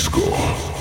score.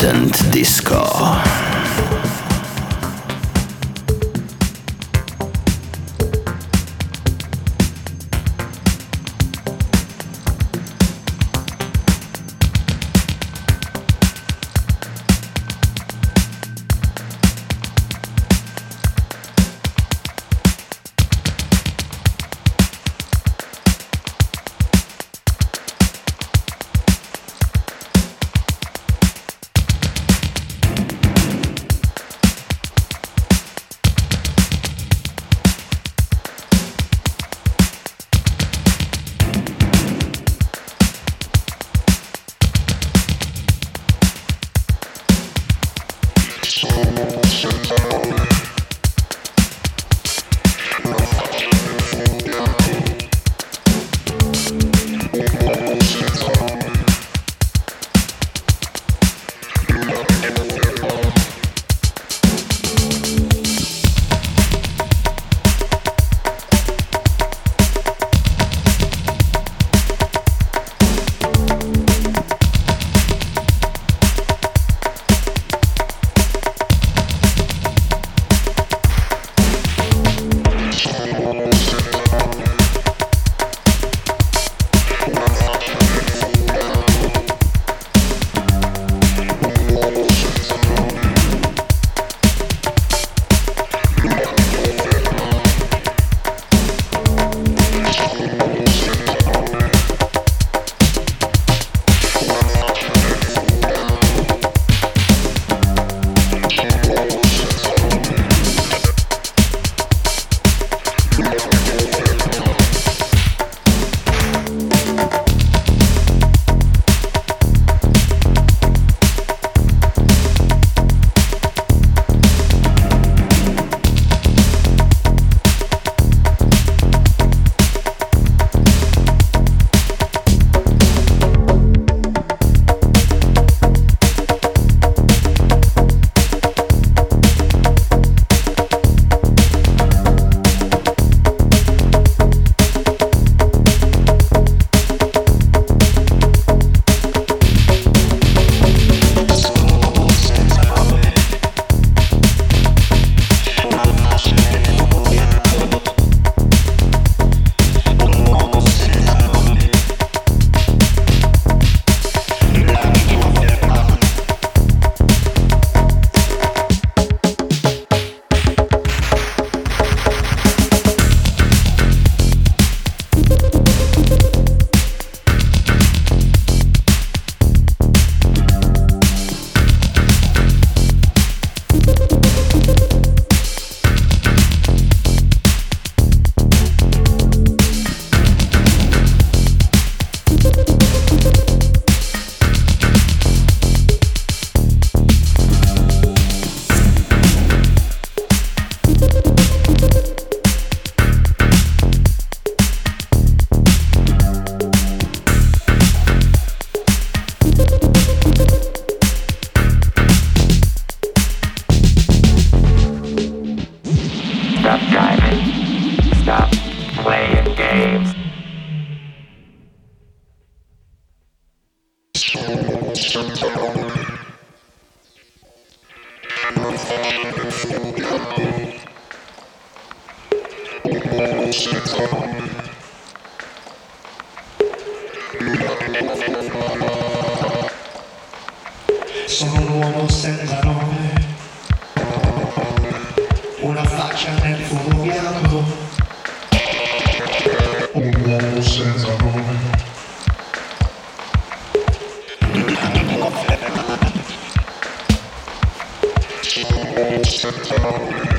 Decadent Disco. faccia nel fumo bianco un uomo senza nome Thank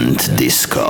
Disco.